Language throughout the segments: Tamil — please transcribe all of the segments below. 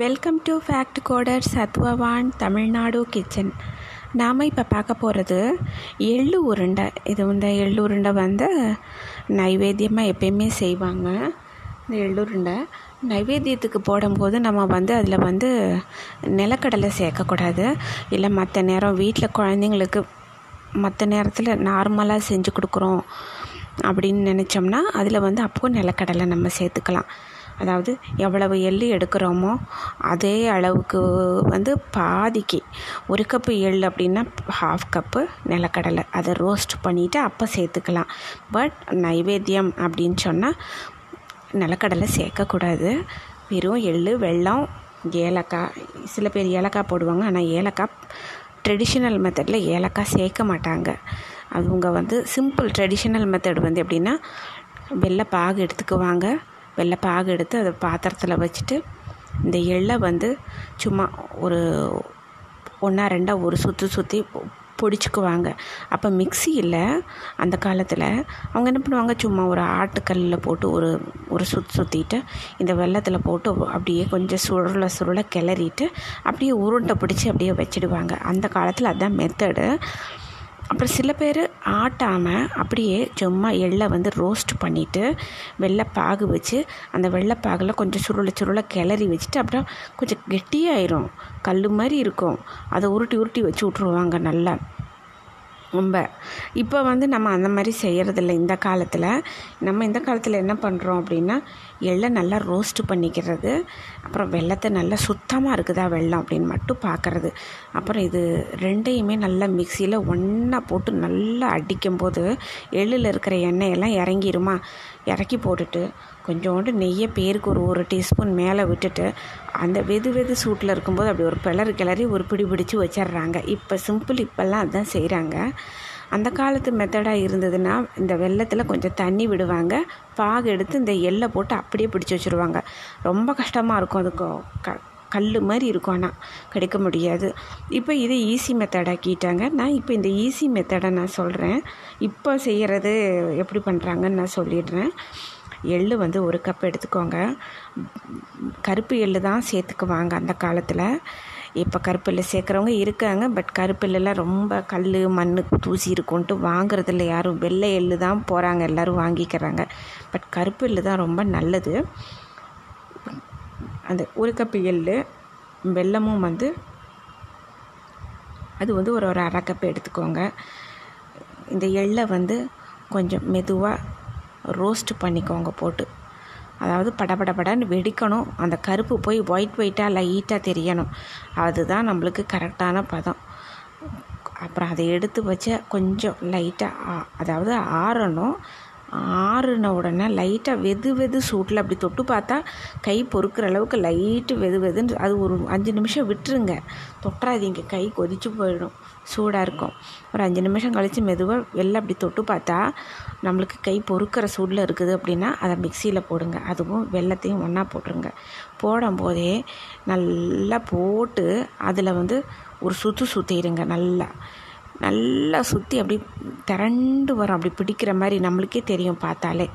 Welcome to fact coder Sathvavan Tamil Nadu kitchen நாம் இப்போ பார்க்க போகிறது எள்ளு உருண்டை. இது இந்த எள்ளு உருண்டை வந்து நைவேத்தியமாக எப்பயுமே செய்வாங்க. இந்த எள்ளுருண்டை நைவேத்தியத்துக்கு போடும்போது நம்ம வந்து அதில் வந்து நிலக்கடலை சேர்க்கக்கூடாது. இல்லை மற்ற நேரம் வீட்டில் குழந்தைங்களுக்கு மற்ற நேரத்தில் நார்மலாக செஞ்சு கொடுக்குறோம் அப்படின்னு நினச்சோம்னா அதில் வந்து அப்போது நிலக்கடலை நம்ம சேர்த்துக்கலாம். அதாவது எவ்வளவு எள்ளு எடுக்கிறோமோ அதே அளவுக்கு வந்து பாதிக்கு. ஒரு கப்பு எள் அப்படின்னா ஹாஃப் கப்பு நிலக்கடலை. அதை ரோஸ்ட் பண்ணிவிட்டு அப்போ சேர்த்துக்கலாம். பட் நைவேத்தியம் அப்படின்னு சொன்னால் நிலக்கடலை சேர்க்கக்கூடாது. வெறும் எள் வெள்ளம் ஏலக்காய். சில பேர் ஏலக்காய் போடுவாங்க. ஆனால் ஏலக்காய் ட்ரெடிஷ்னல் மெத்தடில் ஏலக்காய் சேர்க்க மாட்டாங்க. அவங்க வந்து சிம்பிள் ட்ரெடிஷ்னல் மெத்தட் வந்து எப்படின்னா வெள்ளை பாகு எடுத்துக்குவாங்க. வெள்ளை பாகு எடுத்து அதை பாத்திரத்தில் வச்சுட்டு இந்த எள்ளை வந்து சும்மா ஒரு ஒன்றா ரெண்டாக ஒரு சுற்றி சுற்றி பொடிச்சுக்குவாங்க. அப்போ மிக்சியில் அந்த காலத்தில் அவங்க என்ன பண்ணுவாங்க சும்மா ஒரு ஆட்டுக்கல்லில் போட்டு ஒரு ஒரு சுற்றி சுற்றிட்டு இந்த வெள்ளத்தில் போட்டு அப்படியே கொஞ்சம் சுருள சுருளை கிளறிட்டு அப்படியே உருண்டை பிடிச்சி அப்படியே வச்சிடுவாங்க. அந்த காலத்தில் அதுதான் மெத்தடு அப்புறம் சில பேர் ஆட்டாமல் அப்படியே சும்மா எள்ளை வந்து ரோஸ்ட் பண்ணிவிட்டு வெள்ளைப்பாகு வச்சு அந்த வெள்ளைப்பாகில் கொஞ்சம் சுருள சுருள கிளறி வச்சுட்டு அப்புறம் கொஞ்சம் கெட்டியாயிரும். கல் மாதிரி இருக்கும். அதை உருட்டி உருட்டி வச்சு விட்ருவாங்க நல்லா. ரொம்ப. இப்போ வந்து நம்ம அந்த மாதிரி செய்கிறதில்ல இந்த காலத்தில். நம்ம இந்த காலத்தில் என்ன பண்ணுறோம் அப்படின்னா எள்ளை நல்லா ரோஸ்ட் பண்ணிக்கிறது. அப்புறம் வெள்ளத்தை நல்லா சுத்தமாக இருக்குதா வெள்ளம் அப்படின்னு மட்டும் பார்க்குறது அப்புறம் இது ரெண்டையுமே நல்லா மிக்சியில் ஒன்றா போட்டு நல்லா அடிக்கும்போது எள்ளில் இருக்கிற எண்ணெயெல்லாம் இறங்கிருமா? இறக்கி போட்டுட்டு கொஞ்சோண்டு நெய்யை பேருக்கு ஒரு ஒரு டீஸ்பூன் மேலே விட்டுட்டு அந்த வெது வெது சூட்டில் இருக்கும்போது அப்படி ஒரு பிளறு கிளறி ஒரு பிடி பிடிச்சி வச்சிடுறாங்க இப்போ சிம்பிள் இப்போல்லாம் அதுதான் செய்கிறாங்க அந்த காலத்து மெத்தடாக இருந்ததுன்னா இந்த வெள்ளத்தில் கொஞ்சம் தண்ணி விடுவாங்க. பாகு எடுத்து இந்த எள்ளை போட்டு அப்படியே பிடிச்சி வச்சுருவாங்க. ரொம்ப கஷ்டமாக இருக்கும். அதுக்கு க கல் மாதிரி இருக்கும் ஆனால் கிடைக்க முடியாது. இப்போ இது ஈஸி மெத்தடாக்கிட்டாங்க நான் இப்போ இந்த ஈஸி மெத்தடை நான் சொல்கிறேன் இப்போ செய்கிறது எப்படி பண்ணுறாங்கன்னு நான் சொல்லிடுறேன். எள்ளு வந்து ஒரு கப் எடுத்துக்கோங்க. கருப்பு எள்ளு தான் சேர்த்துக்குவாங்க அந்த காலத்தில். இப்போ கருப்பு சேர்க்குறவங்க இருக்காங்க. பட் கருப்பு ரொம்ப கல் மண் தூசி இருக்கும்ன்ட்டு வாங்குறதில்ல யாரும். வெள்ளை எள்ளு தான் போகிறாங்க எல்லோரும் வாங்கிக்கிறாங்க. பட் கருப்பு எள்ளு தான் ரொம்ப நல்லது. அந்த ஒரு கப்பு எள்ளு வெல்லமும் வந்து அது வந்து ஒரு ஒரு அரை கப்பு எடுத்துக்கோங்க. இந்த எள்ளை வந்து கொஞ்சம் மெதுவாக ரோஸ்ட் பண்ணிக்கோங்க போட்டு. அதாவது படபடபடன்னு வெடிக்கணும். அந்த கருப்பு போய் ஒயிட் ஒயிட்டாக லைட்டாக தெரியணும். அதுதான் நம்மளுக்கு கரெக்டான பதம். அப்புறம் அதை எடுத்து வச்ச கொஞ்சம் லைட்டாக அதாவது ஆறணும். ஆறுன உடனே லைட்டாக வெது வெது சூட்டில் அப்படி தொட்டு பார்த்தா கை பொறுக்கிற அளவுக்கு லைட்டு வெது வெதுன்னு அது ஒரு அஞ்சு நிமிஷம் விட்டுருங்க. தொட்டுறாதீங்க கை கொதிச்சு போயிடும். சூடாக இருக்கும். ஒரு அஞ்சு நிமிஷம் கழித்து மெதுவாக வெளில அப்படி தொட்டு பார்த்தா நம்மளுக்கு கை பொறுக்கிற சூடில் இருக்குது அப்படின்னா அதை மிக்சியில் போடுங்க. அதுவும் வெள்ளத்தையும் ஒன்றா போட்டுருங்க. போடும்போதே நல்லா போட்டு அதில் வந்து ஒரு சுற்று சுற்றிடுங்க நல்லா. நல்லா சுற்றி அப்படி திரண்டு வரும். அப்படி பிடிக்கிற மாதிரி நம்மளுக்கே தெரியும் பார்த்தாலே.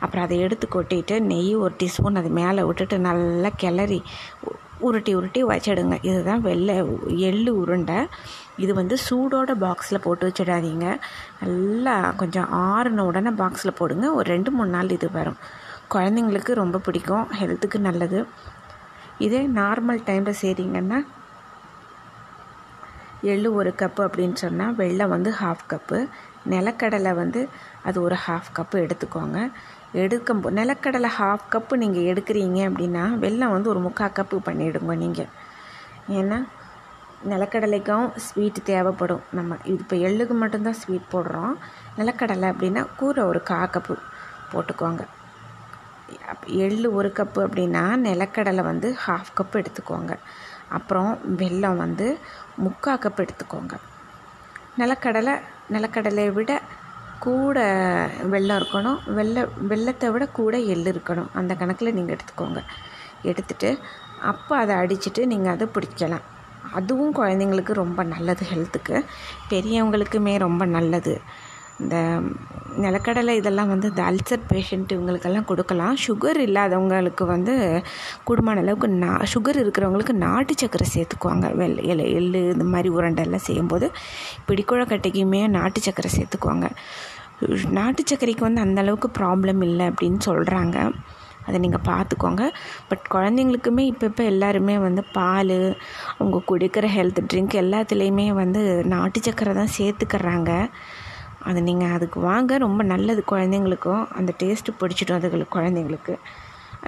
அப்புறம் அதை எடுத்து கொட்டிட்டு நெய் ஒரு டீஸ்பூன் அது மேலே விட்டுட்டு நல்லா கிளறி உருட்டி உருட்டி வச்சிடுங்க. இதுதான் வெள்ளை எள்ளு உருண்டை. இது வந்து சூடோட பாக்ஸில் போட்டு வச்சிடாதீங்க. நல்லா கொஞ்சம் ஆறுன உடனே பாக்ஸில் போடுங்க. ஒரு ரெண்டு மூணு நாள் இது வரும். குழந்தைங்களுக்கு ரொம்ப பிடிக்கும். ஹெல்த்துக்கு நல்லது. இதே நார்மல் டைமில் செய்கிறீங்கன்னா எள்ளு ஒரு கப்பு அப்படின்னு சொன்னால் வெள்ளம் வந்து ஹாஃப் கப்பு நிலக்கடலை வந்து அது ஒரு ஹாஃப் கப்பு எடுத்துக்கோங்க. எடுக்கும் நிலக்கடலை ஹாஃப் கப்பு நீங்கள் எடுக்கிறீங்க அப்படின்னா வெள்ளம் வந்து ஒரு முக்கால் கப்பு பண்ணிவிடுங்க நீங்கள் ஏன்னா நிலக்கடலைக்கும் ஸ்வீட் தேவைப்படும். நம்ம இப்போ எள்ளுக்கு மட்டும்தான் ஸ்வீட் போடுறோம். நிலக்கடலை அப்படின்னா கூரை ஒரு கா கப்பு போட்டுக்கோங்க. எள்ளு ஒரு கப்பு அப்படின்னா நிலக்கடலை வந்து ஹாஃப் கப்பு எடுத்துக்கோங்க. அப்புறம் வெல்லம் வந்து முக்கால் கப் எடுத்துக்கோங்க. நிலக்கடலை நிலக்கடலையை விட கூட வெள்ளம் இருக்கணும். வெள்ளை வெள்ளத்தை விட கூட எள் இருக்கணும். அந்த கணக்கில் நீங்கள் எடுத்துக்கோங்க. எடுத்துட்டு அப்போ அதை அடிச்சுட்டு நீங்கள் அதை பிடிக்கலாம். அதுவும் குழந்தைங்களுக்கு ரொம்ப நல்லது ஹெல்த்துக்கு பெரியவங்களுக்குமே ரொம்ப நல்லது. இந்த நிலக்கடலை இதெல்லாம் வந்து இந்த அல்சர் பேஷண்ட் இவங்களுக்கெல்லாம் கொடுக்கலாம். சுகர் இல்லாதவங்களுக்கு வந்து கூடுமான அளவுக்கு நா சுகர் இருக்கிறவங்களுக்கு நாட்டு சக்கரை சேர்த்துக்குவாங்க. வெள் இலை எள் இந்த மாதிரி உருண்டெல்லாம் செய்யும்போது பிடிக்குழக்கட்டைக்குமே நாட்டு சக்கரை சேர்த்துக்குவாங்க. நாட்டு சர்க்கரைக்கு வந்து அந்தளவுக்கு ப்ராப்ளம் இல்லை அப்படின்னு சொல்கிறாங்க அதை நீங்கள் பார்த்துக்கோங்க. பட் குழந்தைங்களுக்குமே இப்போ இப்போ எல்லாருமே வந்து பால் அவங்க குடிக்கிற ஹெல்த் ட்ரிங்க் எல்லாத்துலேயுமே வந்து நாட்டு சக்கரை தான் சேர்த்துக்கிறாங்க. அது நீங்கள் அதுக்கு வாங்க. ரொம்ப நல்லது குழந்தைங்களுக்கும். அந்த டேஸ்ட்டு பிடிச்சிடும் அதுகளுக்கு குழந்தைங்களுக்கு.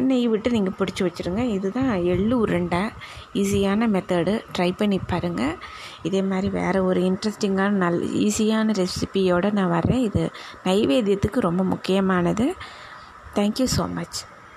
நெய் விட்டு நீங்கள் பிடிச்சி வச்சுருங்க. இதுதான் எள்ளு உருண்டை. ஈஸியான மெத்தடு ட்ரை பண்ணி பாருங்கள் இதே மாதிரி வேறு ஒரு இன்ட்ரெஸ்டிங்கான நல் ஈஸியான ரெசிபியோடு நான் வரேன் இது நைவேத்தியத்துக்கு ரொம்ப முக்கியமானது. Thank you so much